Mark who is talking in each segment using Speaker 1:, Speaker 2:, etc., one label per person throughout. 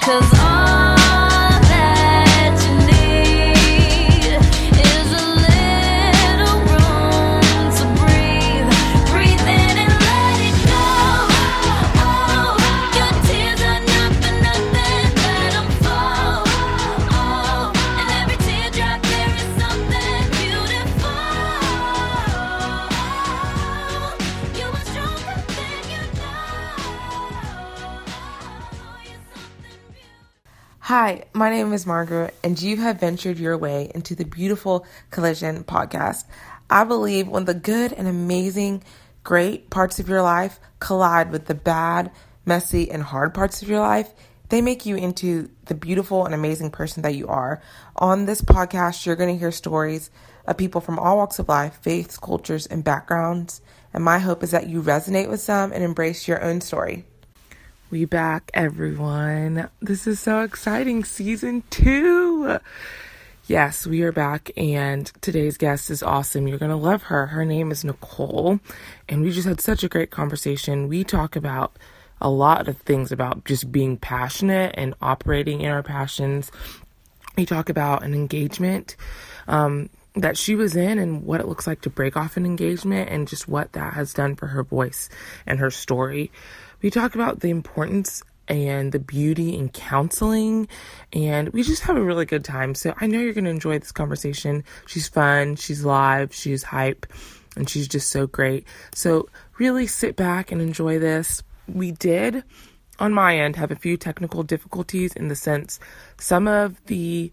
Speaker 1: Cause all
Speaker 2: Hi, my name is Margaret, and you have ventured your way into the Beautiful Collision podcast. I believe when the good and amazing, great parts of your life collide with the bad, messy, and hard parts of your life, they make you into the beautiful and amazing person that you are. On this podcast, you're going to hear stories of people from all walks of life, faiths, cultures, and backgrounds. And my hope is that you resonate with some and embrace your own story. We back, everyone. This is so exciting. Season two. Yes, we are back, and today's guest is awesome. You're going to love her. Her name is Nicole, and we just had such a great conversation. We talk about a lot of things about just being passionate and operating in our passions. We talk about an engagement um, that she was in and what it looks like to break off an engagement and just what that has done for her voice and her story. We talk about the importance and the beauty in counseling, and we just have a really good time. So I know you're going to enjoy this conversation. She's fun, she's live, she's hype, and she's just so great. So really sit back and enjoy this. We did on my end have a few technical difficulties in the sense some of the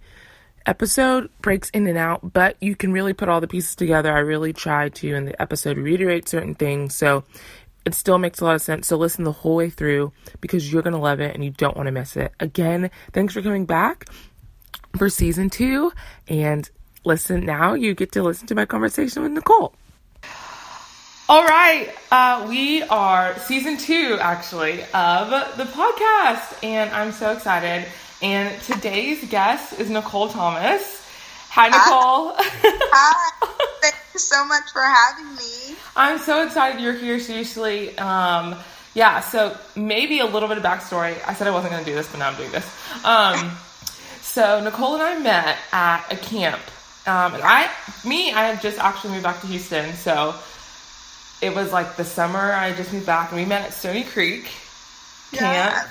Speaker 2: episode breaks in and out, but you can really put all the pieces together. I really try to in the episode reiterate certain things. So it still makes a lot of sense. So listen the whole way through because you're going to love it and you don't want to miss it. Again, thanks for coming back for season two. And listen, now you get to listen to my conversation with Nicole. All right, uh, we are season two actually of the podcast, and I'm so excited. And today's guest is Nicole Thomas. Hi, Nicole.
Speaker 3: Hi. Thank you so much for having me.
Speaker 2: I'm so excited you're here. Seriously, um, yeah. So maybe a little bit of backstory. I said I wasn't going to do this, but now I'm doing this. Um, so Nicole and I met at a camp, um, and I, me, I had just actually moved back to Houston, so it was like the summer I just moved back, and we met at Stony Creek camp.
Speaker 3: Yeah.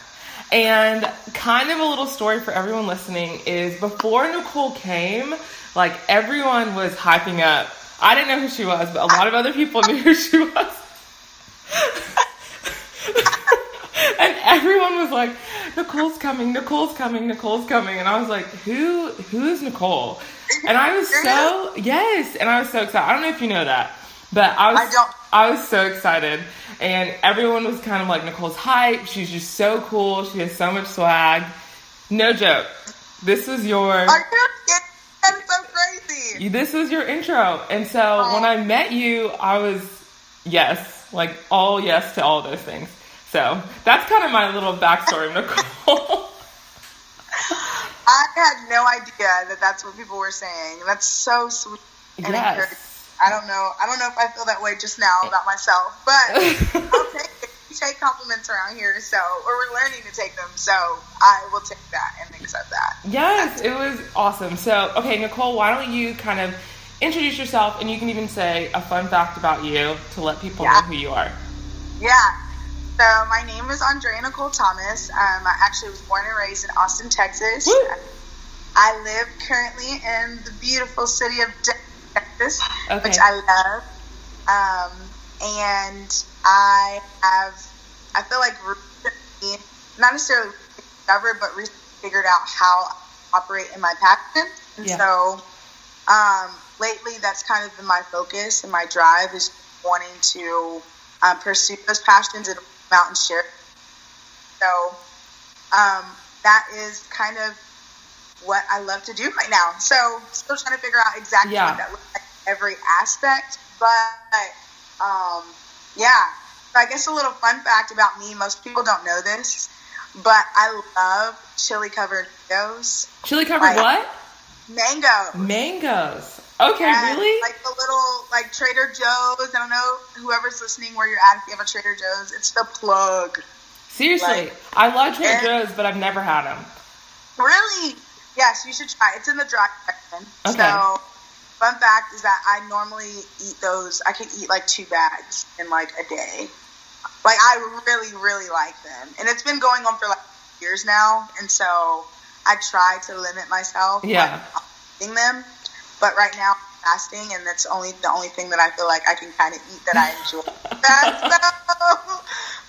Speaker 2: And kind of a little story for everyone listening is before Nicole came, like everyone was hyping up. I didn't know who she was, but a lot of other people knew who she was. and everyone was like, Nicole's coming, Nicole's coming, Nicole's coming. And I was like, who who is Nicole? And I was so yes, and I was so excited. I don't know if you know that, but I was
Speaker 3: I don't.
Speaker 2: I was so excited. And everyone was kind of like Nicole's hype. She's just so cool. She has so much swag. No joke. This was your
Speaker 3: Are you kidding? That's so crazy.
Speaker 2: this was your intro. And so when I met you, I was yes, like all yes to all those things. So that's kind of my little backstory, Nicole.
Speaker 3: I had no idea that that's what people were saying. That's so sweet and
Speaker 2: Yes.
Speaker 3: encouraging. I don't know. I don't know if I feel that way just now about myself, but I'll take it. Take compliments around here, so or we're learning to take them. So I will take that and accept that.
Speaker 2: Yes, it was awesome. So, okay, Nicole, why don't you kind of introduce yourself and you can even say a fun fact about you to let people know who you are.
Speaker 3: Yeah. So my name is Andrea Nicole Thomas. Um, I actually was born and raised in Austin, Texas.
Speaker 2: Woo.
Speaker 3: I live currently in the beautiful city of Texas,
Speaker 2: Okay.
Speaker 3: which I love. Um, and I have, I feel like recently, not necessarily discovered, but recently figured out how I operate in my passion. And
Speaker 2: Yeah.
Speaker 3: so um, lately, that's kind of been my focus and my drive is wanting to um, pursue those passions and come out and share. So um, that is kind of what I love to do right now. So still trying to figure out exactly
Speaker 2: Yeah.
Speaker 3: what that looks like every aspect, but um, yeah. So I guess a little fun fact about me: most people don't know this, but I love chili covered mangoes.
Speaker 2: Chili covered
Speaker 3: Right.
Speaker 2: what?
Speaker 3: Mango.
Speaker 2: Mangoes. Okay,
Speaker 3: And,
Speaker 2: really?
Speaker 3: Like the little like Trader Joe's. I don't know whoever's listening where you're at. If you have a Trader Joe's, it's the plug.
Speaker 2: Seriously,
Speaker 3: Like,
Speaker 2: I love Trader. Joe's, but I've never had them.
Speaker 3: Really? Yes, you should try. It's in the dry section.
Speaker 2: Okay.
Speaker 3: So, fun fact is that I normally eat those. I can eat like two bags in like a day. Like I really, really like them, and it's been going on for like years now. And so I try to limit myself.
Speaker 2: Yeah.
Speaker 3: eating them, but right now I'm fasting, and that's only the only thing that I feel like I can kind of eat that I enjoy. That- so,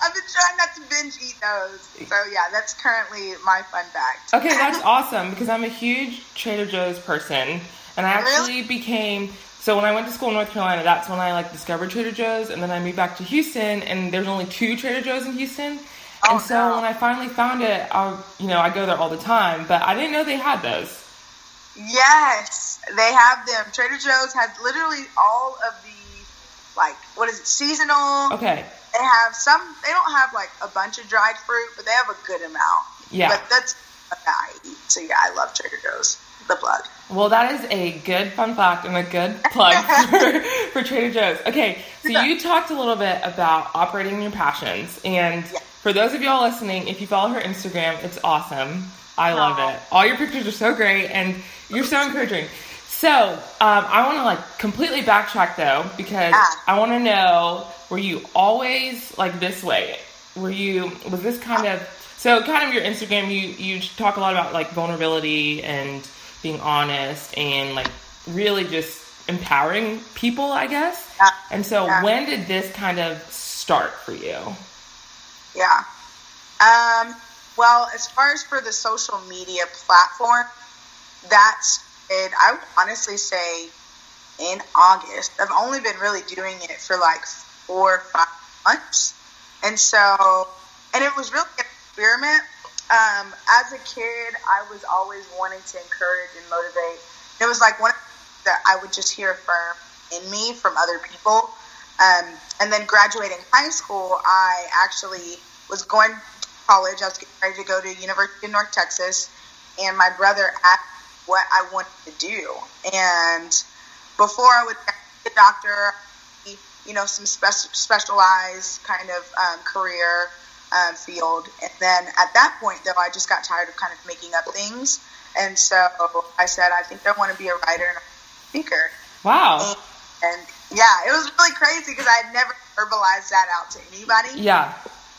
Speaker 3: I've been trying not to binge eat those. So yeah, that's currently my fun fact.
Speaker 2: Okay, that's awesome because I'm a huge Trader Joe's person, and I actually
Speaker 3: Really?
Speaker 2: became. So when I went to school in North Carolina, that's when I like discovered Trader Joe's, and then I moved back to Houston, and there's only two Trader Joe's in Houston.
Speaker 3: Oh,
Speaker 2: and so
Speaker 3: no.
Speaker 2: when I finally found it, I, you know, I go there all the time, but I didn't know they had those.
Speaker 3: Yes, they have them. Trader Joe's has literally all of the like what is it seasonal?
Speaker 2: Okay,
Speaker 3: They have some. They don't have like a bunch of dried fruit, but they have a good amount.
Speaker 2: Yeah.
Speaker 3: But that's what I eat. So yeah, I love Trader Joe's. The plug.
Speaker 2: Well, that is a good fun fact and a good plug for, for Trader Joe's. Okay, so you talked a little bit about operating your passions, and
Speaker 3: Yeah.
Speaker 2: for those of y'all listening, if you follow her Instagram, it's awesome. I love it. All your pictures are so great, and you're so encouraging. So, um, I want to like completely backtrack though, because
Speaker 3: Ah.
Speaker 2: I want to know: Were you always like this way? Were you was this kind of so kind of your Instagram? You you talk a lot about like vulnerability and being honest and like really just empowering people, I guess.
Speaker 3: Yeah.
Speaker 2: And so,
Speaker 3: Yeah.
Speaker 2: when did this kind of start for you?
Speaker 3: Yeah. Um, well, as far as for the social media platform, that's it. I would honestly say in August. I've only been really doing it for like four or five months. And so, and it was really an experiment. Um, as a kid, I was always wanting to encourage and motivate. It was like one that I would just hear affirm in me from other people. Um, and then graduating high school, I actually was going to college. I was getting ready to go to University of North Texas, and my brother asked what I wanted to do. And before I would be a doctor, you know, some spec- specialized kind of um, career um, field. And then at that point, though, I just got tired of kind of making up things. And so I said, I think I want to be a writer and a speaker.
Speaker 2: Wow.
Speaker 3: And, and yeah, it was really crazy because I had never verbalized that out to anybody.
Speaker 2: Yeah.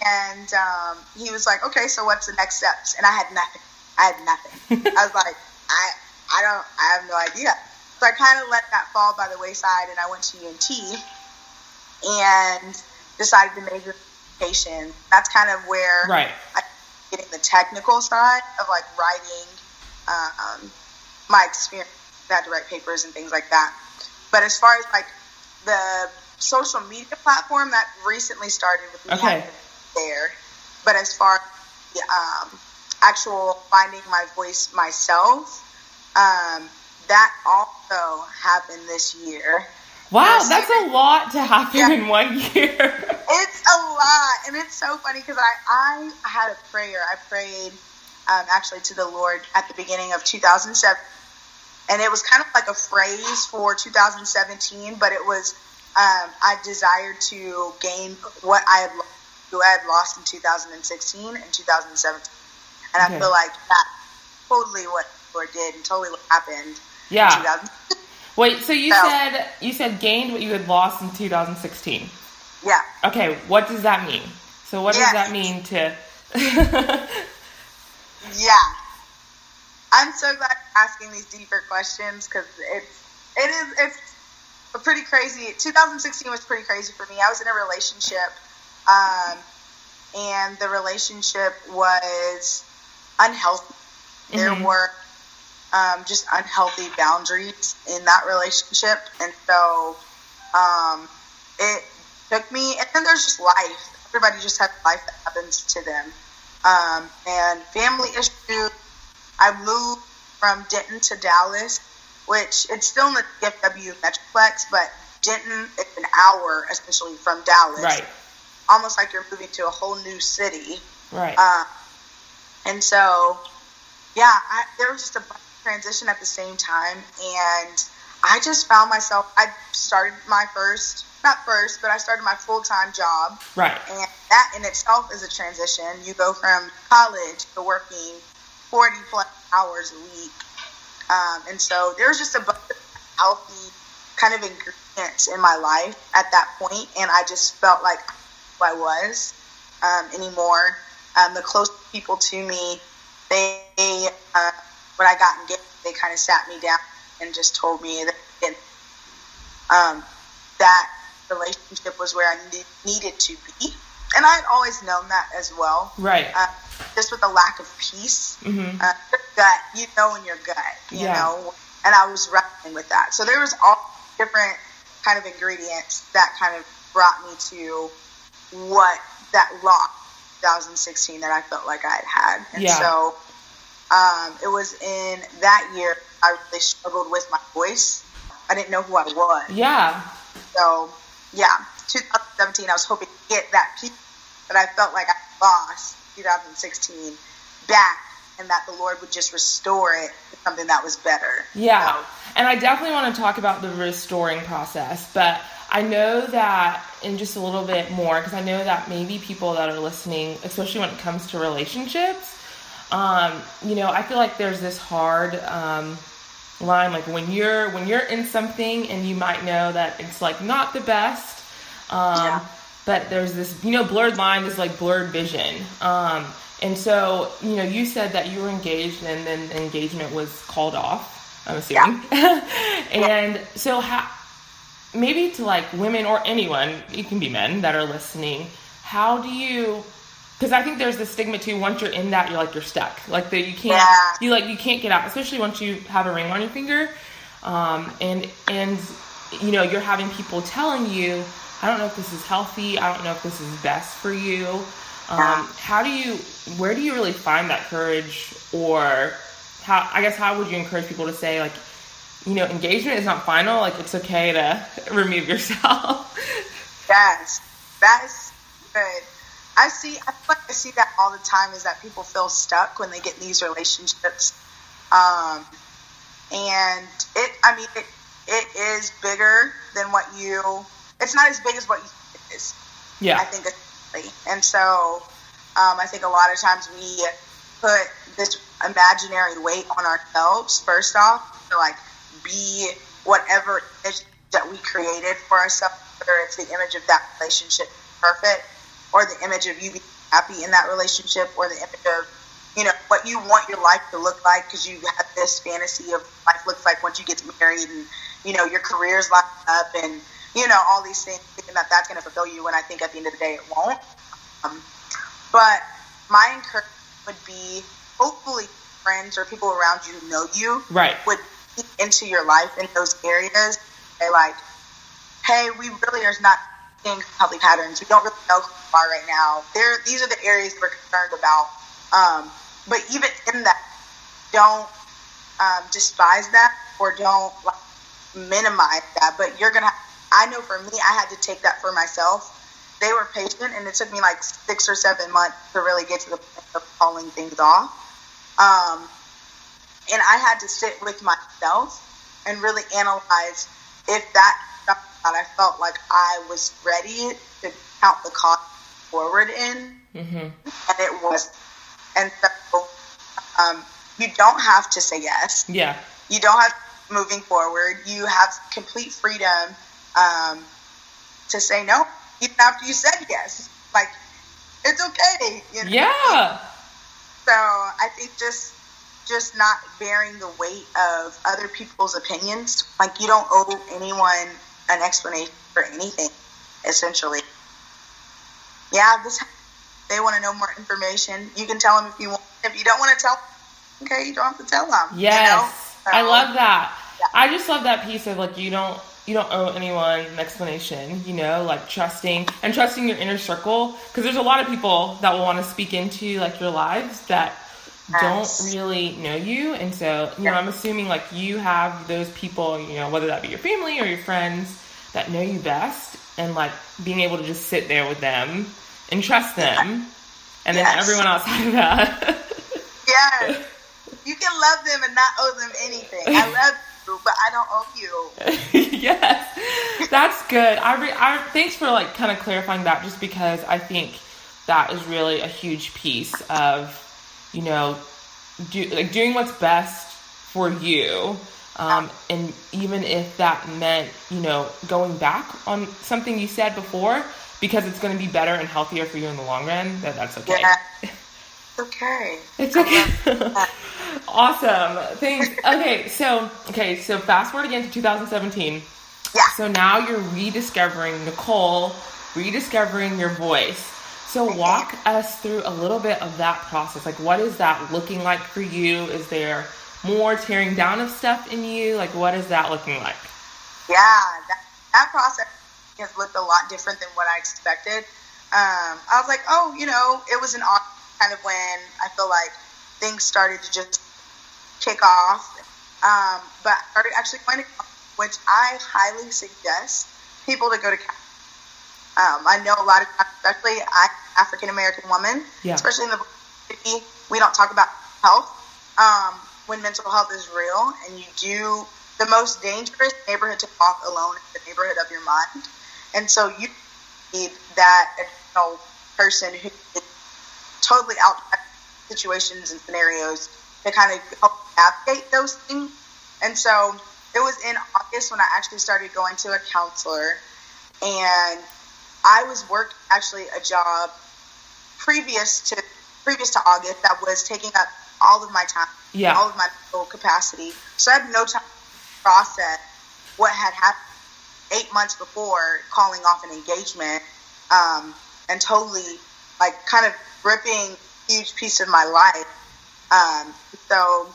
Speaker 3: And um, he was like, okay, so what's the next steps? And I had nothing. I had nothing. I was like, I, I don't, I have no idea. So I kind of let that fall by the wayside and I went to UNT and decided to major That's kind of where
Speaker 2: Right.
Speaker 3: I getting the technical side of like writing um, my experience. To write papers and things like that. But as far as like the social media platform, that recently started with me
Speaker 2: Okay.
Speaker 3: there. But as far as the um, actual finding my voice myself, um, that also happened this year.
Speaker 2: Wow, that's a lot to happen
Speaker 3: Yeah.
Speaker 2: in one year.
Speaker 3: It's a lot, and it's so funny because I, I had a prayer. I prayed um, actually to the Lord at the beginning of 2007, and it was kind of like a phrase for 2017, but it was um, I desired to gain what I had who I had lost in 2016 and 2017, and
Speaker 2: Okay.
Speaker 3: I feel like that's totally what the Lord did and totally what happened. in
Speaker 2: Yeah.
Speaker 3: 2000.
Speaker 2: Wait, so you
Speaker 3: No.
Speaker 2: said you said gained what you had lost in 2016.
Speaker 3: yeah.
Speaker 2: Okay, what does that mean? So what does that mean to
Speaker 3: Yeah. I'm so glad you're asking these deeper questions because it's it is it's a pretty crazy. 2016 was pretty crazy for me. I was in a relationship, um, and the relationship was unhealthy. There
Speaker 2: Mhm.
Speaker 3: were um, just unhealthy boundaries in that relationship, and so um, it took me. And then there's just life. Everybody just has life that happens to them, um, and family issues. I moved from Denton to Dallas, which it's still in the DFW Metroplex, but Denton is an hour essentially from Dallas.
Speaker 2: right,
Speaker 3: Almost like you're moving to a whole new city.
Speaker 2: right?
Speaker 3: Uh, and so, yeah, I, there was just a bunch transition at the same time, and I just found myself. I started my first, not first, but I started my full time job,
Speaker 2: Right.
Speaker 3: and that in itself is a transition. You go from college to working forty plus hours a week, um, and so there was just a bunch of healthy kind of ingredients in my life at that point, and I just felt like who I was um, anymore. Um, the closest people to me, they uh, when I got engaged, they kind of sat me down and just told me that um, that relationship was where I needed, needed to be, and I had always known that as well.
Speaker 2: Right.
Speaker 3: Uh, just with the lack of peace,
Speaker 2: Mhm.
Speaker 3: uh, gut, you know, in your gut, you
Speaker 2: Yeah.
Speaker 3: know, and I was wrestling with that. So there was all different kind of ingredients that kind of brought me to what that lock 2016 that I felt like I had had. And
Speaker 2: Yeah.
Speaker 3: so um, it was in that year I really struggled with my voice. I didn't know who I was.
Speaker 2: Yeah.
Speaker 3: So yeah, 2017 I was hoping to get that peace that I felt like I lost 2016 back and that the Lord would just restore it to something that was better.
Speaker 2: Yeah.
Speaker 3: So,
Speaker 2: And I definitely want to talk about the restoring process, but I know that in just a little bit more because I know that maybe people that are listening, especially when it comes to relationships, um, you know, I feel like there's this hard um, line, like when you're when you're in something and you might know that it's like not the best, um,
Speaker 3: Yeah.
Speaker 2: but there's this you know blurred line, this like blurred vision. Um, and so you know, you said that you were engaged and then the engagement was called off. I'm assuming. and so how maybe to like women or anyone, it can be men that are listening, how do you because I think there's the stigma too. Once you're in that, you're like you're stuck. Like that you can't
Speaker 3: Yeah.
Speaker 2: you like you can't get out, especially once you have a ring on your finger. Um, and and you know you're having people telling you, I don't know if this is healthy. I don't know if this is best for you. Um,
Speaker 3: Yeah.
Speaker 2: How do you? Where do you really find that courage, or how? I guess how would you encourage people to say like, you know, engagement is not final. Like it's okay to remove yourself.
Speaker 3: Yes, that is good. I see. I like I see that all the time. Is that people feel stuck when they get in these relationships, um, and it. I mean, it, it is bigger than what you. It's not as big as what you think it is.
Speaker 2: yeah.
Speaker 3: I think, and so um, I think a lot of times we put this imaginary weight on ourselves. First off, to like be whatever it is that we created for ourselves, whether it's the image of that relationship perfect, or the image of you being happy in that relationship, or the image of you know what you want your life to look like because you have this fantasy of life looks like once you get married and you know your career's lined up and you know all these things thinking that that's going to fulfill you when I think at the end of the day it won't. Um, but my encouragement would be hopefully friends or people around you who know you
Speaker 2: Right.
Speaker 3: would into your life in those areas. They're like, hey, we really are not seeing healthy patterns. We don't really know who you are right now. There, these are the areas we're concerned about. Um, but even in that, don't um, despise that or don't like, minimize that. But you're gonna. I know for me, I had to take that for myself. They were patient, and it took me like six or seven months to really get to the point of calling things off. Um, and I had to sit with myself and really analyze if that that I felt like I was ready to count the cost forward in,
Speaker 2: Mm-hmm.
Speaker 3: and it was. And so um, you don't have to say yes.
Speaker 2: Yeah.
Speaker 3: You don't have moving forward. You have complete freedom um, to say no, even after you said yes. Like it's okay. You know?
Speaker 2: Yeah.
Speaker 3: So I think just just not bearing the weight of other people's opinions. Like you don't owe anyone an explanation for anything, essentially. Yeah, this they want to know more information. You can tell them if you want. If you don't want to tell, okay, you don't have to tell them. you
Speaker 2: Yes.
Speaker 3: know?
Speaker 2: I love that.
Speaker 3: Yeah.
Speaker 2: I just love that piece of like you don't you don't owe anyone an explanation, you know, like trusting and trusting your inner circle because there's a lot of people that will want to speak into like your lives that. Don't really know you and so, you know, I'm assuming like you have those people, you know, whether that be your family or your friends that know you best and like being able to just sit there with them and trust them and then
Speaker 3: Yes.
Speaker 2: everyone outside of that.
Speaker 3: Yes. You can love them and not owe them anything. I love you, but I don't owe you.
Speaker 2: yes, that's good. I, re- I thanks for like kind of clarifying that, just because I think that is really a huge piece of you know do like doing what's best for you. Um, and even if that meant, you know, going back on something you said before, because it's going to be better and healthier for you in the long run, that that's okay.
Speaker 3: Yeah. Okay.
Speaker 2: It's okay. awesome. Thanks. Okay, so okay, so fast forward again to 2017.
Speaker 3: Yeah.
Speaker 2: So now you're rediscovering Nicole, rediscovering your voice. So walk us through a little bit of that process. Like what is that looking like for you? Is there more tearing down of stuff in you? Like what is that looking like?
Speaker 3: Yeah, that, that process has looked a lot different than what I expected. Um, I was like, oh, you know, it was an odd kind of when I feel like things started to just kick off. Um, but I started actually going which I highly suggest people to go to. Um, I know a lot of, especially I, African American women,
Speaker 2: Yeah.
Speaker 3: especially in the community, we don't talk about health um, when mental health is real, and you do the most dangerous neighborhood to walk alone is the neighborhood of your mind, and so you need that additional person who is totally outside situations and scenarios to kind of help navigate those things. And so it was in August when I actually started going to a counselor, and I was working actually a job previous to previous to August that was taking up all of my time,
Speaker 2: Yeah.
Speaker 3: all of my mental capacity. So I had no time to process what had happened eight months before calling off an engagement, um, and totally like kind of ripping a huge piece of my life. Um, so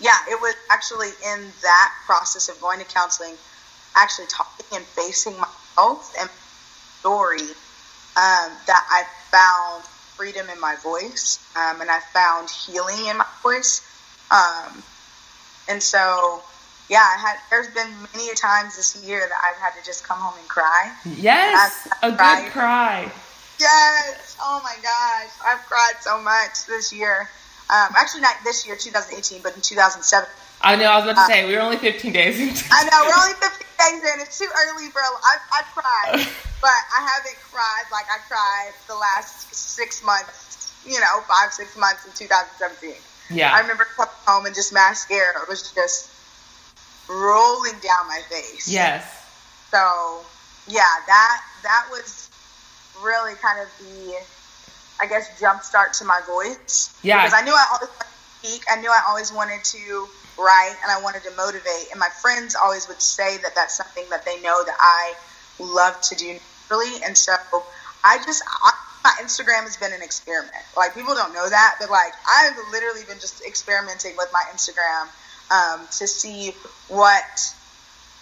Speaker 3: yeah, it was actually in that process of going to counseling, actually talking and facing myself and story, um, that I found freedom in my voice, um, and I found healing in my voice. Um, and so, yeah, I had. There's been many times this year that I've had to just come home and cry.
Speaker 2: Yes, a good cry.
Speaker 3: Yes. Oh my gosh, I've cried so much this year. Um, actually, not this year, 2018, but in 2007.
Speaker 2: I know. I was about to uh, say we were only 15 days into.
Speaker 3: I know we're only 15 days in. It's too early for. I, I cried, but I haven't cried like I cried the last six months. You know, five six months in 2017.
Speaker 2: Yeah.
Speaker 3: I remember coming home and just mascara was just rolling down my face.
Speaker 2: yes.
Speaker 3: So yeah, that that was really kind of the, I guess, jump start to my voice.
Speaker 2: Yeah.
Speaker 3: Because I knew I always wanted to speak. I knew I always wanted to write, and I wanted to motivate. And my friends always would say that that's something that they know that I love to do naturally. And so I just. I, my Instagram has been an experiment. Like people don't know that, but like I've literally been just experimenting with my Instagram um, to see what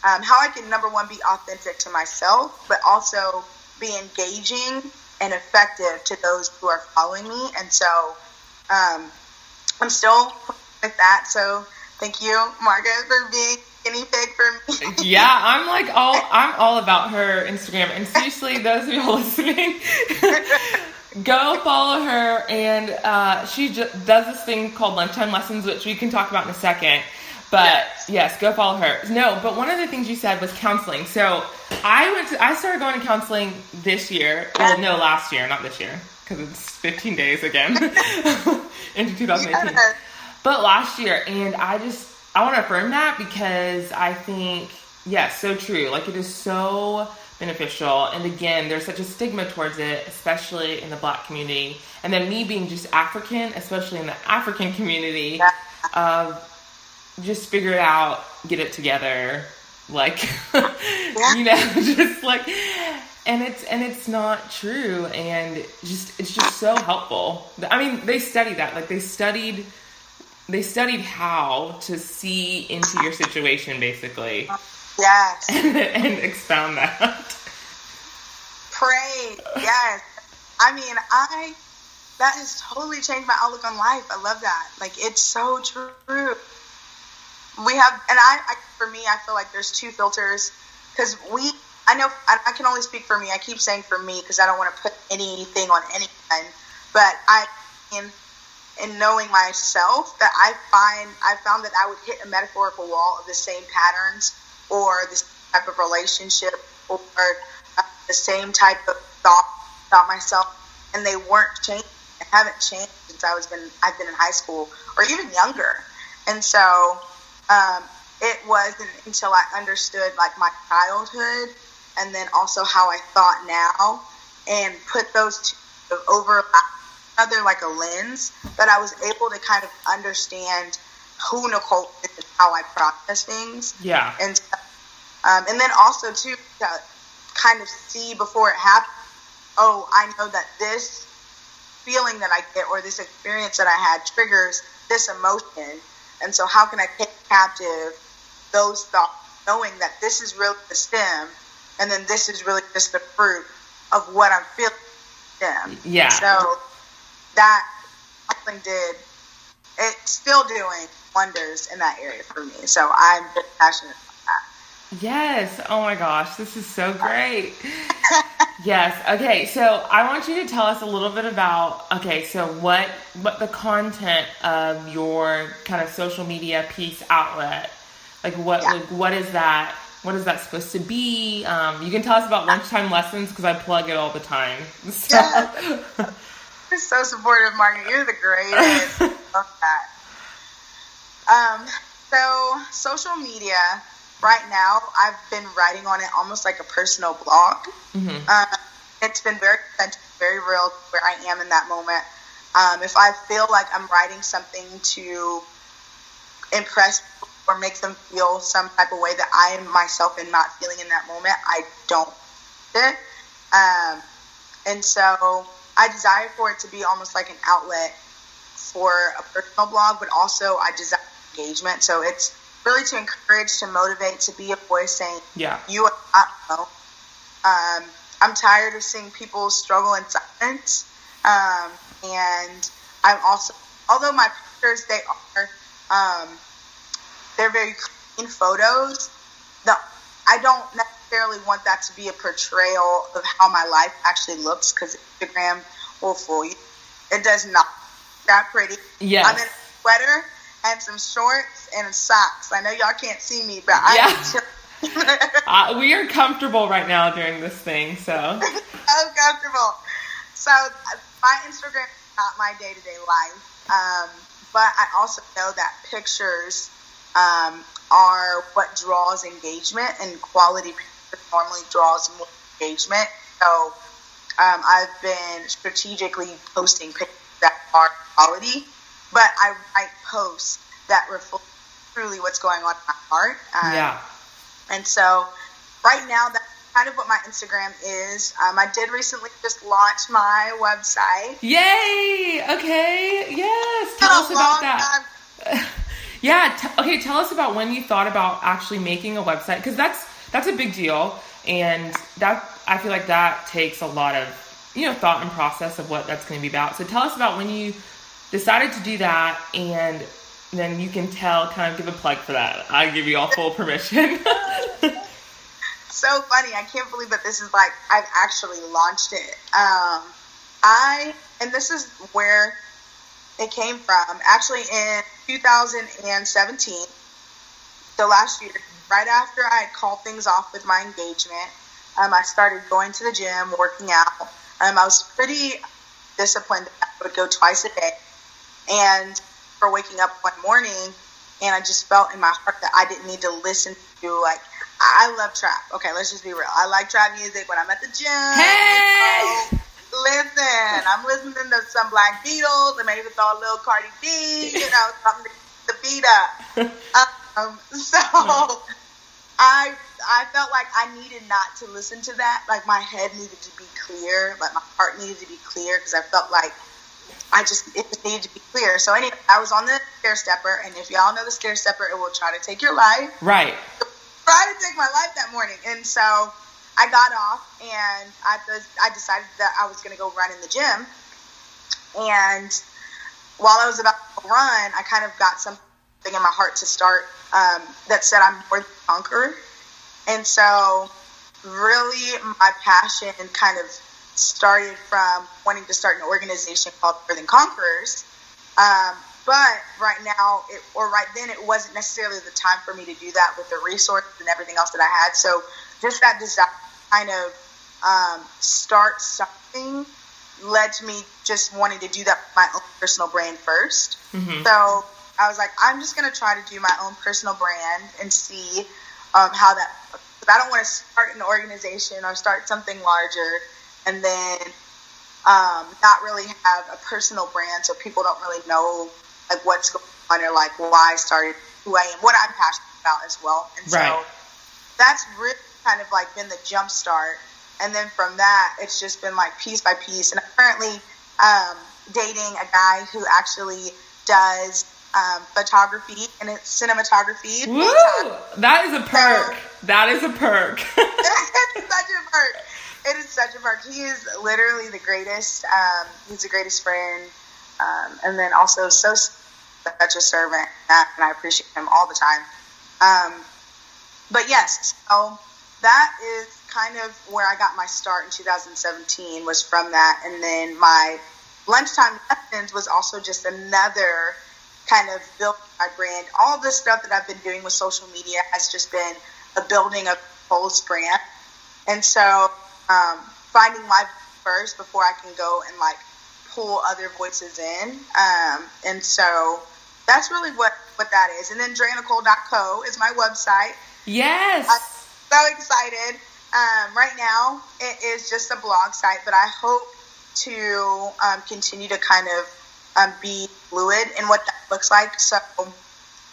Speaker 3: um, how I can number one be authentic to myself, but also be engaging and effective to those who are following me. And so um, I'm still with that. So thank you, Margaret, for being guinea pig for me.
Speaker 2: Yeah, I'm like all I'm all about her Instagram. And seriously, those of y'all listening, go follow her. And uh, she ju- does this thing called lunchtime lessons, which we can talk about in a second. But
Speaker 3: Yes.
Speaker 2: yes, go follow her. No, but one of the things you said was counseling. So I went to I started going to counseling this year. Well, no, last year, not this year, because it's 15 days again into 2018
Speaker 3: Yes.
Speaker 2: But last year and i just i want to affirm that because i think yes so true. Like it is so beneficial. And again there's such a stigma towards it especially in the black community. And then me being just african especially in the african community
Speaker 3: Yeah.
Speaker 2: of just figure it out get it together. Like you know just like and it's and it's not true. And just it's just so helpful. I mean they study that. Like they studied they studied how to see into your situation basically
Speaker 3: Yes.
Speaker 2: and expound that
Speaker 3: Pray. Yes. I mean, I that has totally changed my outlook on life. I love that. Like it's so true. We have, and I, I for me, I feel like there's two filters because we. I know I, I can only speak for me. I keep saying for me because I don't want to put anything on anyone. But I mean, in knowing myself that I find I found that I would hit a metaphorical wall of the same patterns or this type of relationship or uh, the same type of thought about myself, and they weren't changed. They haven't changed since I was been I've been in high school or even younger, and so um, it wasn't until I understood like my childhood and then also how I thought now and put those two over each other like a lens that I was able to kind of understand who Nicole is and how I process things.
Speaker 2: Yeah.
Speaker 3: And um, and then also too to kind of see before it happens. Oh, I know that this feeling that I get or this experience that I had triggers this emotion, and so how can I take captive those thoughts, knowing that this is really the stem, and then this is really just the fruit of what I'm feeling. Stem.
Speaker 2: Yeah.
Speaker 3: So that something did. It's still doing wonders in that area for me. So I'm passionate about that.
Speaker 2: Yes. Oh my gosh, this is so great. yes. Okay, so I want you to tell us a little bit about okay, so what what the content of your kind of social media piece outlet. Like what
Speaker 3: Yeah.
Speaker 2: like what is that? What is that supposed to be? Um, you can tell us about lunchtime lessons because I plug it all the time. So,
Speaker 3: You're so supportive, Margaret. You're the greatest. Love that. Um, so social media. Right now, I've been writing on it almost like a personal blog.
Speaker 2: Mhm.
Speaker 3: Um, it's been very authentic, very real where I am in that moment. Um, if I feel like I'm writing something to impress or make them feel some type of way that I am myself am not feeling in that moment, I don't it. Um, and so I desire for it to be almost like an outlet for a personal blog, but also I desire engagement. So it's really to encourage, to motivate, to be a voice saying,
Speaker 2: yeah.
Speaker 3: you are not alone. Um, I'm tired of seeing people struggle in silence. Um, and I'm also, although my pictures, they are, um, they're very clean photos. The, I don't necessarily want that to be a portrayal of how my life actually looks because Instagram will fool you. It does not. That pretty.
Speaker 2: Yes.
Speaker 3: I'm in a sweater and some shorts and socks. I know y'all can't see me, but I
Speaker 2: Yeah.
Speaker 3: chilling.
Speaker 2: Uh, we are comfortable right now during this thing, so
Speaker 3: so comfortable. So my Instagram is not my day to day life, um, but I also know that pictures um, are what draws engagement, and quality normally draws more engagement. So um, I've been strategically posting pictures that are quality, but I write posts that reflect truly what's going on in my heart. Um,
Speaker 2: yeah.
Speaker 3: and so, right now, that's kind of what my Instagram is. Um, I did recently just launch my website.
Speaker 2: Yay! Okay. Yes. Tell us about that. Yeah. T- okay. Tell us about when you thought about actually making a website because that's that's a big deal, and that I feel like that takes a lot of you know thought and process of what that's going to be about. So tell us about when you decided to do that, and then you can tell, kind of give a plug for that. I give you all full permission.
Speaker 3: so funny. I can't believe that this is like I've actually launched it. Um, I and this is where it came from. Actually, in 2017, so last year, right after I had called things off with my engagement, um, I started going to the gym, working out. Um, I was pretty disciplined. I would go twice a day, and for waking up one morning, and I just felt in my heart that I didn't need to listen to like I love trap. Okay, let's just be real. I like trap music when I'm at the gym.
Speaker 2: Hey!
Speaker 3: So, listen, I'm listening to some Black Beatles and maybe throw a little Cardi B, you know, something to, to beat up. Um, Um, so I I felt like I needed not to listen to that. Like my head needed to be clear, like my heart needed to be clear because I felt like I just it just needed to be clear. So anyway, I was on the stair stepper, and if y'all know the stair stepper, it will try to take your life.
Speaker 2: right.
Speaker 3: Try to take my life that morning, and so I got off, and I I decided that I was going to go run in the gym. And while I was about to run, I kind of got something in my heart to start um, that said I'm more than a conqueror. And so, really, my passion kind of started from wanting to start an organization called More Than Conquerors. Um, but right now, it, or right then, it wasn't necessarily the time for me to do that with the resources and everything else that I had. So just that desire to kind of um, start something led to me just wanting to do that with my own personal brand 1st
Speaker 2: Mhm.
Speaker 3: So I was like, I'm just going to try to do my own personal brand and see um, how that. But I don't want to start an organization or start something larger and then um, not really have a personal brand, so people don't really know like what's going on or like why I started, who I am, what I'm passionate about as well. And so
Speaker 2: Right.
Speaker 3: that's really kind of like been the jump start. And then from that, it's just been like piece by piece. And I'm currently um, dating a guy who actually does um, photography and it's cinematography.
Speaker 2: Woo! That is a perk. That is a perk.
Speaker 3: it's such a perk. It is such a perk. He is literally the greatest. Um, he's the greatest friend, um, and then also so such a servant, and I appreciate him all the time. Um, but yes, so that is kind of where I got my start in 2017 was from that, and then my lunchtime lessons was also just another kind of build my brand. All the stuff that I've been doing with social media has just been a building of Cole's brand, and so um, finding my first before I can go and like pull other voices in, um, and so that's really what what that is. And then DreaNicole.co is my website.
Speaker 2: yes.
Speaker 3: I'm so excited. Um, right now, it is just a blog site, but I hope to um, continue to kind of um, be fluid in what that looks like. So um,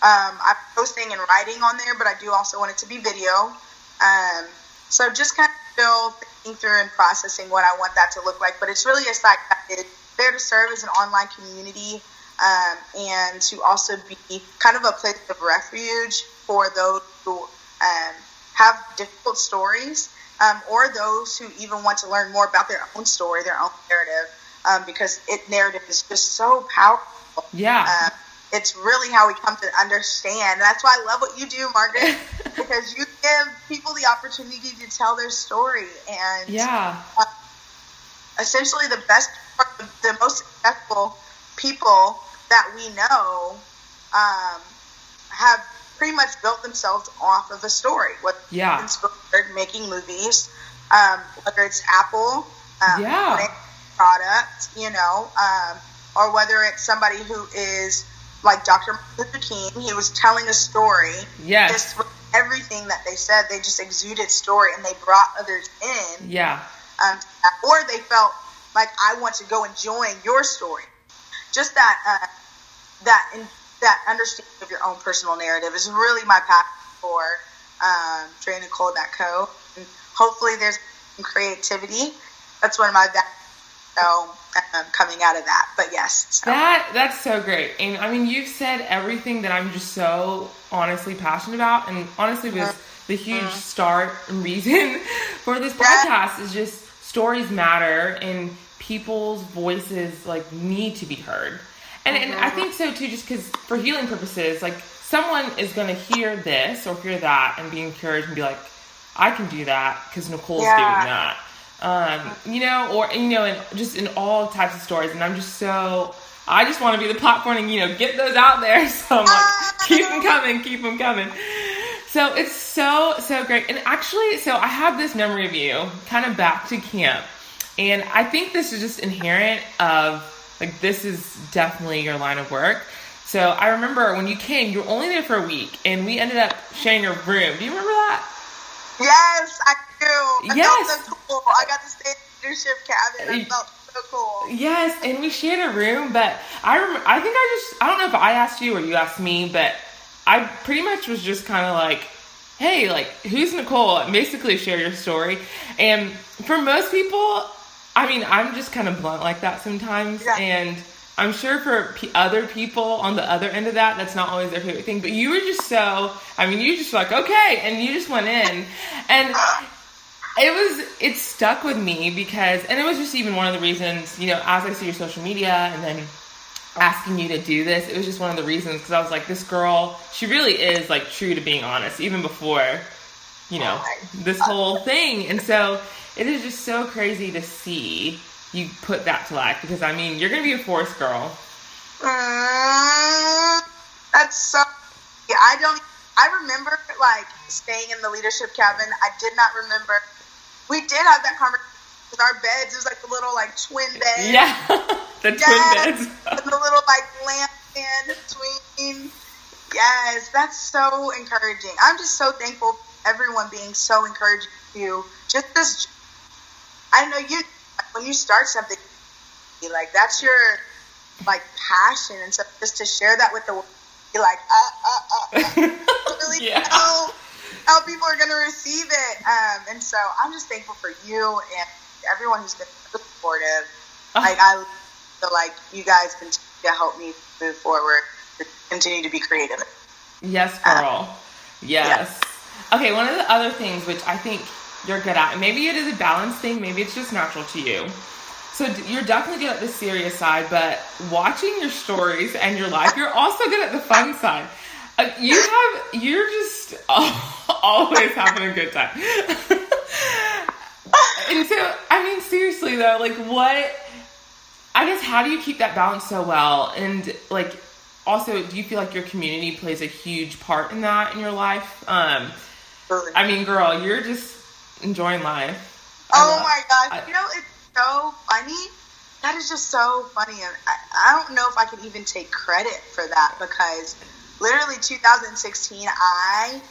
Speaker 3: I'm posting and writing on there, but I do also want it to be video. Um, so just kind of still thinking through and processing what I want that to look like. But it's really a site that is there to serve as an online community um, and to also be kind of a place of refuge for those who um, have difficult stories um, or those who even want to learn more about their own story, their own narrative, um, because it narrative is just so powerful.
Speaker 2: Yeah.
Speaker 3: Um, it's really how we come to understand. And that's why I love what you do, Margaret, because you give people the opportunity to tell their story. And
Speaker 2: yeah.
Speaker 3: essentially, the best, the most successful people that we know um, have pretty much built themselves off of a story. What
Speaker 2: Yeah.
Speaker 3: making movies, um, whether it's Apple, um,
Speaker 2: Yeah.
Speaker 3: Product, you know, um, or whether it's somebody who is like Dr. Martin Luther King. He was telling a story.
Speaker 2: Yes.
Speaker 3: Just with everything that they said, they just exuded story, and they brought others in
Speaker 2: Yeah.
Speaker 3: um, or they felt like I want to go and join your story. Just that uh, that in, that understanding of your own personal narrative is really my path for um, DreaNicole.co. And hopefully, there's some creativity. That's one of my. So um, coming out of that, but yes, so,
Speaker 2: That that's so great. And I mean, you've said everything that I'm just so honestly passionate about, and honestly was mm-hmm. the huge mm-hmm. start and reason for this
Speaker 3: Yeah.
Speaker 2: podcast is just stories matter and people's voices like need to be heard. And and I mm-hmm. think so too, just because for healing purposes, like someone is going to hear this or hear that and be encouraged and be like, I can do that because Nicole's
Speaker 3: Yeah.
Speaker 2: doing that. Um, you know, or you know, and just in all types of stories. And I'm just so I just want to be the platform and you know get those out there. So I'm like, keep them coming, keep them coming. So it's so so great. And actually, so I have this memory of you kind of back to camp, and I think this is just inherent of like this is definitely your line of work. So I remember when you came, you were only there for a week, and we ended up sharing a room. Do you remember that?
Speaker 3: yes, I. I
Speaker 2: Yes.
Speaker 3: felt so cool. I got to stay in the leadership cabin. I eh. felt so cool.
Speaker 2: Yes, and we shared a room, but I rem- I think I just I don't know if I asked you or you asked me, but I pretty much was just kind of like, hey, like who's Nicole? Basically, share your story. And for most people, I mean, I'm just kind of blunt like that sometimes,
Speaker 3: Yeah.
Speaker 2: and I'm sure for p- other people on the other end of that, that's not always their favorite thing. But you were just so, I mean, you just like okay, and you just went in, and it was it stuck with me because and it was just even one of the reasons you know as i see your social media and then asking you to do this it was just one of the reasons because i was like this girl she really is like true to being honest even before you know this whole thing and so it is just so crazy to see you put that to life because i mean you're gonna be a force girl
Speaker 3: Mm, That's so. Yeah, I don't. I remember like staying in the leadership cabin. I did not remember. We did have that conversation with our beds. It was like the little like twin bed.
Speaker 2: Yeah, the twin
Speaker 3: Yes,
Speaker 2: beds.
Speaker 3: and the little like lamp in between. Yes, that's so encouraging. I'm just so thankful for everyone being so encouraging to you. just this. I know you when you start something like that's your like passion, and so just to share that with the world, be like, uh, uh, uh, uh, really
Speaker 2: Yeah.
Speaker 3: How people are going to receive it. Um, and so I'm just thankful for you and everyone who's been so supportive. Like I feel like you guys continue to help me move forward, continue to be creative.
Speaker 2: Yes, girl. Yes. Okay, one of the other things which I think you're good at, and maybe it is a balance thing, maybe it's just natural to you. So you're definitely good at the serious side, but watching your stories and your life, you're also good at the fun side. Uh, you have, you're just always having a good time. and so, I mean, seriously though, like what? I guess how do you keep that balance so well? And like, also, do you feel like your community plays a huge part in that in your life? Um, I mean, girl, you're just enjoying life.
Speaker 3: Oh
Speaker 2: love-
Speaker 3: my gosh!
Speaker 2: I-
Speaker 3: you know, it's so funny. That is just so funny, and I, I don't know if I can even take credit for that because literally 2016, I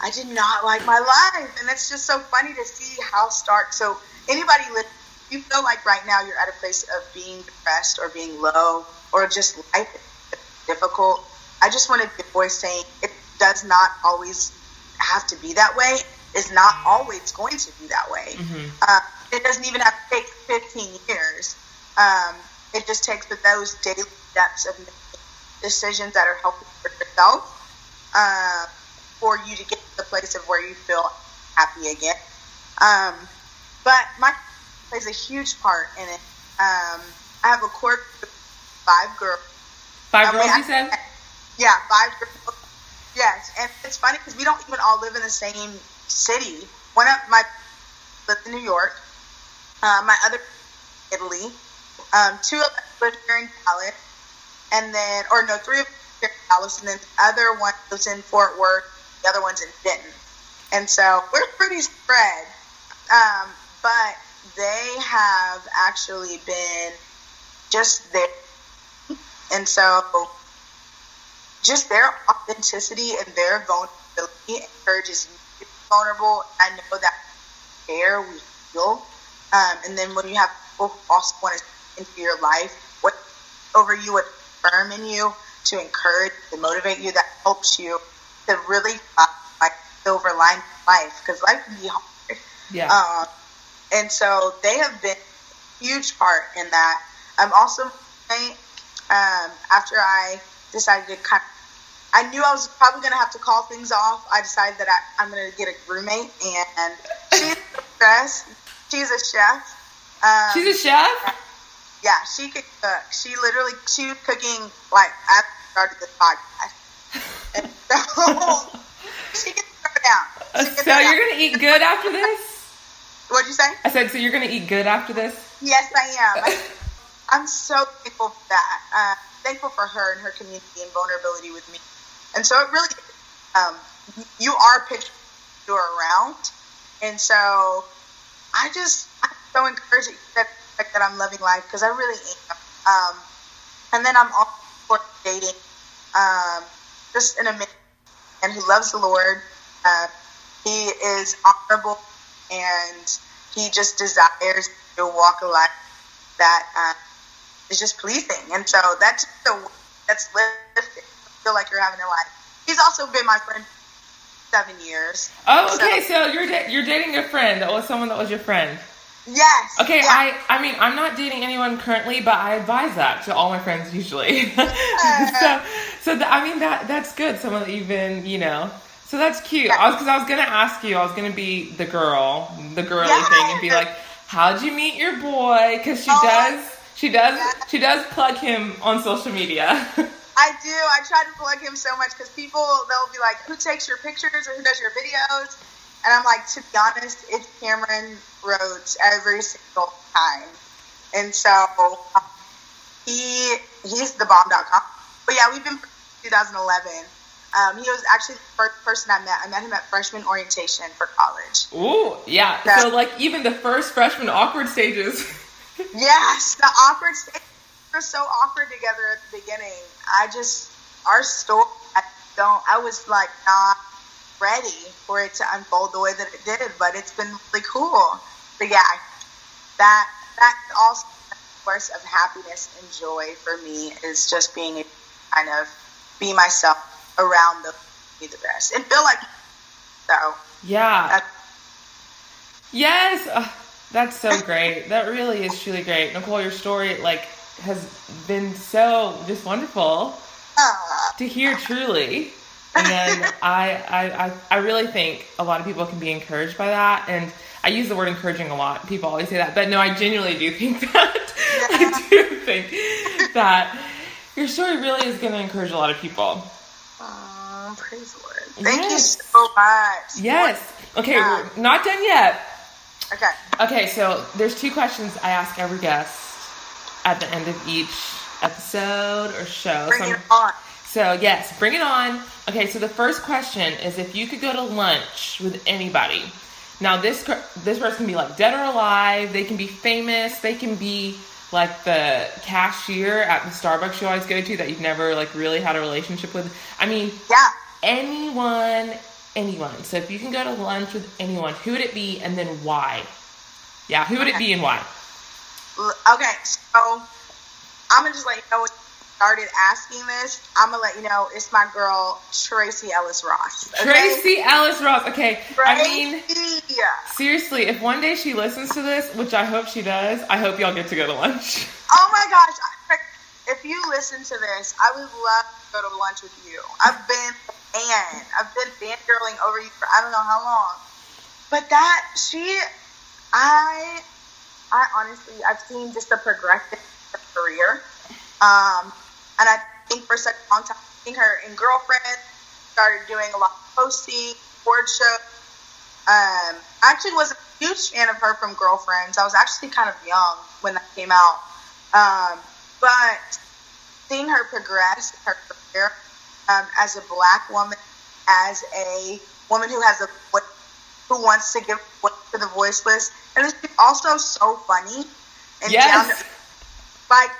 Speaker 3: I did not like my life, and it's just so funny to see how stark. So anybody, li- you feel like right now you're at a place of being depressed or being low or just life is difficult. I just want to give voice saying it does not always have to be that way. It's not always going to be that way. Uh, it doesn't even have to take 15 years. Um, it just takes those daily steps of making decisions that are healthy for yourself uh, for you to get to the place of where you feel happy again. Um, but my plays a huge part in it. Um, I have a core five girls.
Speaker 2: Five girls, you said?
Speaker 3: Yeah, five girls. Yes, and it's funny because we don't even all live in the same city. One of my lives in New York. Uh, my other Italy. Um, two of us live here in Dallas, and then or no, three of us live here in Dallas, and then the other one lives in Fort Worth. The other one's in Denton, and so we're pretty spread. Um, but they have actually been just there, and so just their authenticity and their vulnerability encourages me to be vulnerable. I know that there we feel. Um, and then when you have people who also want to into your life, what over you, what firm in you to encourage, to motivate you, that helps you to really find like silver line in life because life can be hard.
Speaker 2: Yeah.
Speaker 3: Um, and so they have been a huge part in that. I'm also um, after I decided to kind of, I knew I was probably going to have to call things off. I decided that I, I'm going to get a roommate, and she's. She's a chef. Um,
Speaker 2: She's a chef?
Speaker 3: yeah, she could cook. She literally she was cooking like after I started this podcast, and so she can throw it down. Can
Speaker 2: So
Speaker 3: throw it
Speaker 2: you're
Speaker 3: down.
Speaker 2: gonna eat good after this?
Speaker 3: What'd you say?
Speaker 2: I said, so you're gonna eat good after this?
Speaker 3: Yes, I am. I, I'm so thankful for that. Uh, thankful for her and her community and vulnerability with me. And so it really, um, you are pictured you're around. And so I just, I'm so encouraged that, that I'm loving life because I really am. Um, and then I'm also dating, um, just an amazing man who loves the Lord. Uh, he is honorable and he just desires to walk a life that uh, is just pleasing. And so that's the that's lifting. Feel like you're having a life. He's also been my friend for seven years.
Speaker 2: Oh, okay. So you're da- you're dating a friend that was someone that was your friend.
Speaker 3: Yes.
Speaker 2: Okay,
Speaker 3: yeah.
Speaker 2: I I mean I'm not dating anyone currently, but I advise that to all my friends usually. so so th- I mean that that's good. Someone that you've been you know. So that's cute. I was because I was gonna ask you. I was gonna be the girl, the girly
Speaker 3: Yeah.
Speaker 2: thing, and be like, "How'd you meet your boy?" Because she
Speaker 3: Oh,
Speaker 2: does. She does.
Speaker 3: yeah.
Speaker 2: She does plug him on social media.
Speaker 3: I do. I try to plug him so much because people they'll be like, "Who takes your pictures or who does your videos?" And I'm like, to be honest, it's Cameron Rhodes every single time. And so um, he he's the bomb.com. But yeah, we've been 2011. Um, he was actually the first person I met. I met him at freshman orientation for college.
Speaker 2: Ooh, yeah.
Speaker 3: Yeah.
Speaker 2: So like even the first freshman awkward stages.
Speaker 3: Yes, the awkward stages were so awkward together at the beginning. I just, our story, I don't, I was like not ready for it to unfold the way that it did, but it's been really cool. But yeah, that, that also source of happiness and joy for me is just being able to kind of be myself around the, be the best and feel like, so
Speaker 2: yeah.
Speaker 3: that's,
Speaker 2: Yes, Ugh, that's so great. That really is truly great, Nicole. Your story like has been so just wonderful
Speaker 3: uh,
Speaker 2: to hear, truly. And I, I, I, I really think a lot of people can be encouraged by that. And I use the word encouraging a lot. People always say that, but no, I genuinely do think that. I do think that your story really is going to encourage a lot of people.
Speaker 3: oh, praise the Lord. Thank you
Speaker 2: Yes.
Speaker 3: so much.
Speaker 2: Yes. Okay,
Speaker 3: Yeah.
Speaker 2: we're not done yet.
Speaker 3: Okay.
Speaker 2: Okay, so there's two questions I ask every guest at the end of each episode or show.
Speaker 3: Bring
Speaker 2: So,
Speaker 3: it on.
Speaker 2: So yes, bring it on. Okay, so the first question is if you could go to lunch with anybody. Now this this person can be like dead or alive. They can be famous. They can be like the cashier at the Starbucks you always go to that you've never like really had a relationship with. I mean,
Speaker 3: Yeah.
Speaker 2: anyone, anyone. So if you can go to lunch with anyone, who would it be and then why? Yeah, who would it be and why?
Speaker 3: Okay, so I'm gonna just let you know started asking this. I'm gonna let you know it's my girl Tracee Ellis Ross. Okay?
Speaker 2: Tracee Ellis Ross. Okay, I mean, seriously, if one day she listens to this, which I hope she does, I hope y'all get to go to lunch.
Speaker 3: Oh my gosh! If you listen to this, I would love to go to lunch with you. I've been fan. I've been fangirling over you for I don't know how long. But that she, I, I honestly, I've seen just the progression of her career. Um, and I think for such a long time, seeing her in Girlfriend, started doing a lot of posting, board shows. Um, I actually was a huge fan of her from Girlfriends. I was actually kind of young when that came out. Um, but seeing her progress in her career um, as a black woman, as a woman who has a voice, who wants to give voice to the voiceless, and she's also so funny and down to like,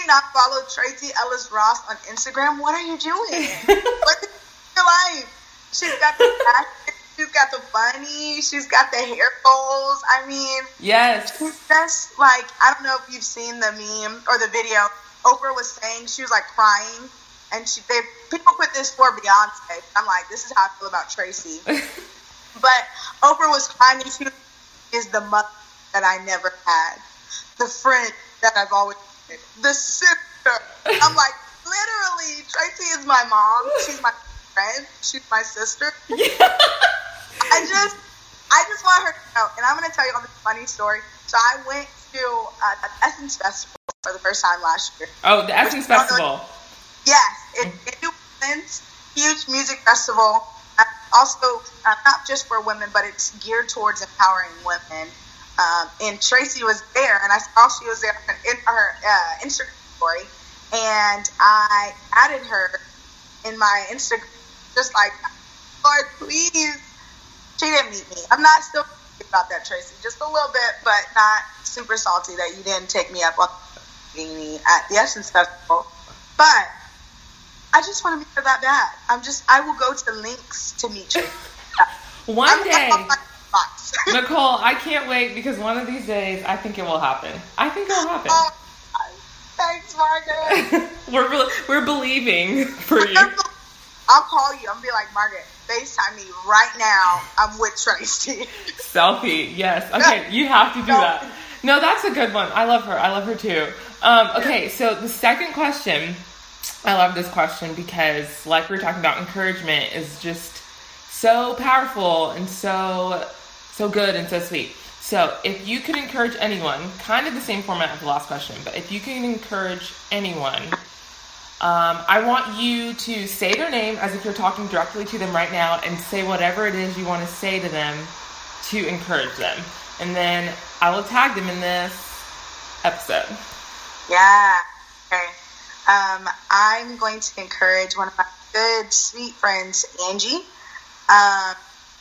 Speaker 3: do not follow Tracee Ellis Ross on Instagram, what are you doing? what is your life? She's got the passion, she's got the funny, she's got the hair goals. I mean,
Speaker 2: Yes.
Speaker 3: she's just like I don't know if you've seen the meme or the video. Oprah was saying she was like crying, and she they people put this for Beyonce. I'm like, this is how I feel about Tracy. But Oprah was crying, and she is the mother that I never had, the friend that I've always the sister. I'm like, literally, Tracy is my mom. She's my friend. She's my sister. I just, I just want her to know, and I'm going to tell you all this funny story. So I went to uh, the Essence Festival for the first time last year.
Speaker 2: Oh, the Essence Festival.
Speaker 3: Yes, it, in New huge music festival. Uh, also, uh, not just for women, but it's geared towards empowering women. Um, and Tracy was there, and I saw she was there in her uh, Instagram story, and I added her in my Instagram, just like, Lord, please. She didn't meet me. I'm not still about that, Tracy, just a little bit, but not super salty that you didn't take me up on meeting me at the Essence Festival. But I just want to meet her that bad. I'm just, I will go to links to meet you.
Speaker 2: One
Speaker 3: I'm
Speaker 2: day,
Speaker 3: on my box.
Speaker 2: Nicole, I can't wait because one of these days I think it will happen. I think it will happen.
Speaker 3: oh, thanks, Margaret.
Speaker 2: We're really, we're believing for you.
Speaker 3: I'll call you. I'm gonna be like, Margaret, FaceTime me right now. I'm with Tracy.
Speaker 2: Selfie, yes. Okay, you have to do that. No, that's a good one. I love her. I love her too. Um, okay, so the second question, I love this question because, like we were talking about, encouragement is just so powerful and so so good and so sweet. So, if you could encourage anyone, kind of the same format of the last question, but if you can encourage anyone, um, I want you to say their name as if you're talking directly to them right now and say whatever it is you want to say to them to encourage them. And then I will tag them in this episode.
Speaker 3: Yeah. Okay. um, I'm going to encourage one of my good, sweet friends, Angie, um,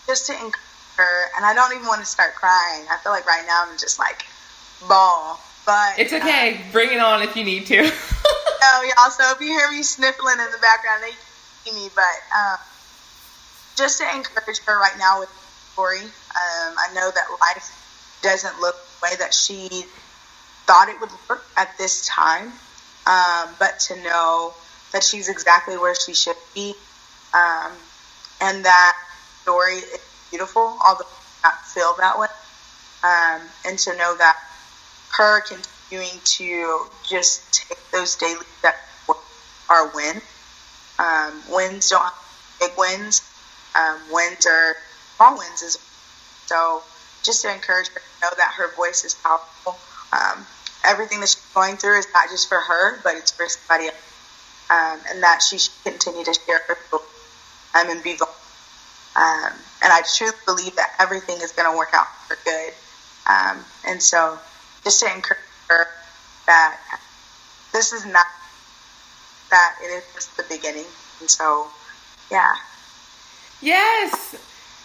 Speaker 3: just to encourage her. And I don't even want to start crying. I feel like right now I'm just like ball. But
Speaker 2: It's okay. Bring it on if you need to.
Speaker 3: Oh, y'all. So if you hear me sniffling in the background, they see me. But um, just to encourage her right now with the story, um, I know that life doesn't look the way that she thought it would look at this time. Um, but to know that she's exactly where she should be, um, and that story is beautiful, although not feel that way. Um, and to know that her continuing to just take those daily steps are wins. Um, wins don't have big wins. Um, wins are small wins as well. So just to encourage her to know that her voice is powerful. Um, everything that she's going through is not just for her, but it's for somebody else. Um, and that she should continue to share her story um, and be vulnerable. Um, and I truly believe that everything is going to work out for good. Um, and so just to encourage her that this is not that it is just the beginning. And so, yeah.
Speaker 2: yes.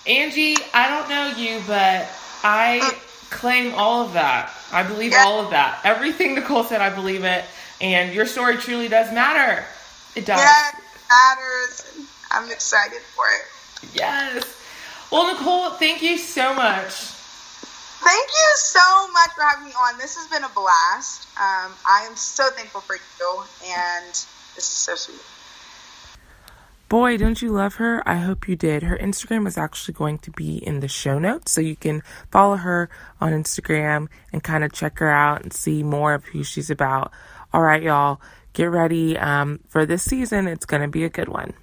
Speaker 2: Angie, I don't know you, but I claim all of that. I believe
Speaker 3: Yeah.
Speaker 2: all of that. Everything Nicole said, I believe it. And your story truly does matter. It does.
Speaker 3: Yeah, it matters. I'm excited for it.
Speaker 2: Yes. Well, Nicole, thank you so much.
Speaker 3: Thank you so much for having me on. This has been a blast. Um, I am so thankful for you, and this is so sweet.
Speaker 2: Boy, don't you love her? I hope you did. Her Instagram is actually going to be in the show notes, so you can follow her on Instagram and kind of check her out and see more of who she's about. All right, y'all, get ready um, for this season. It's going to be a good one.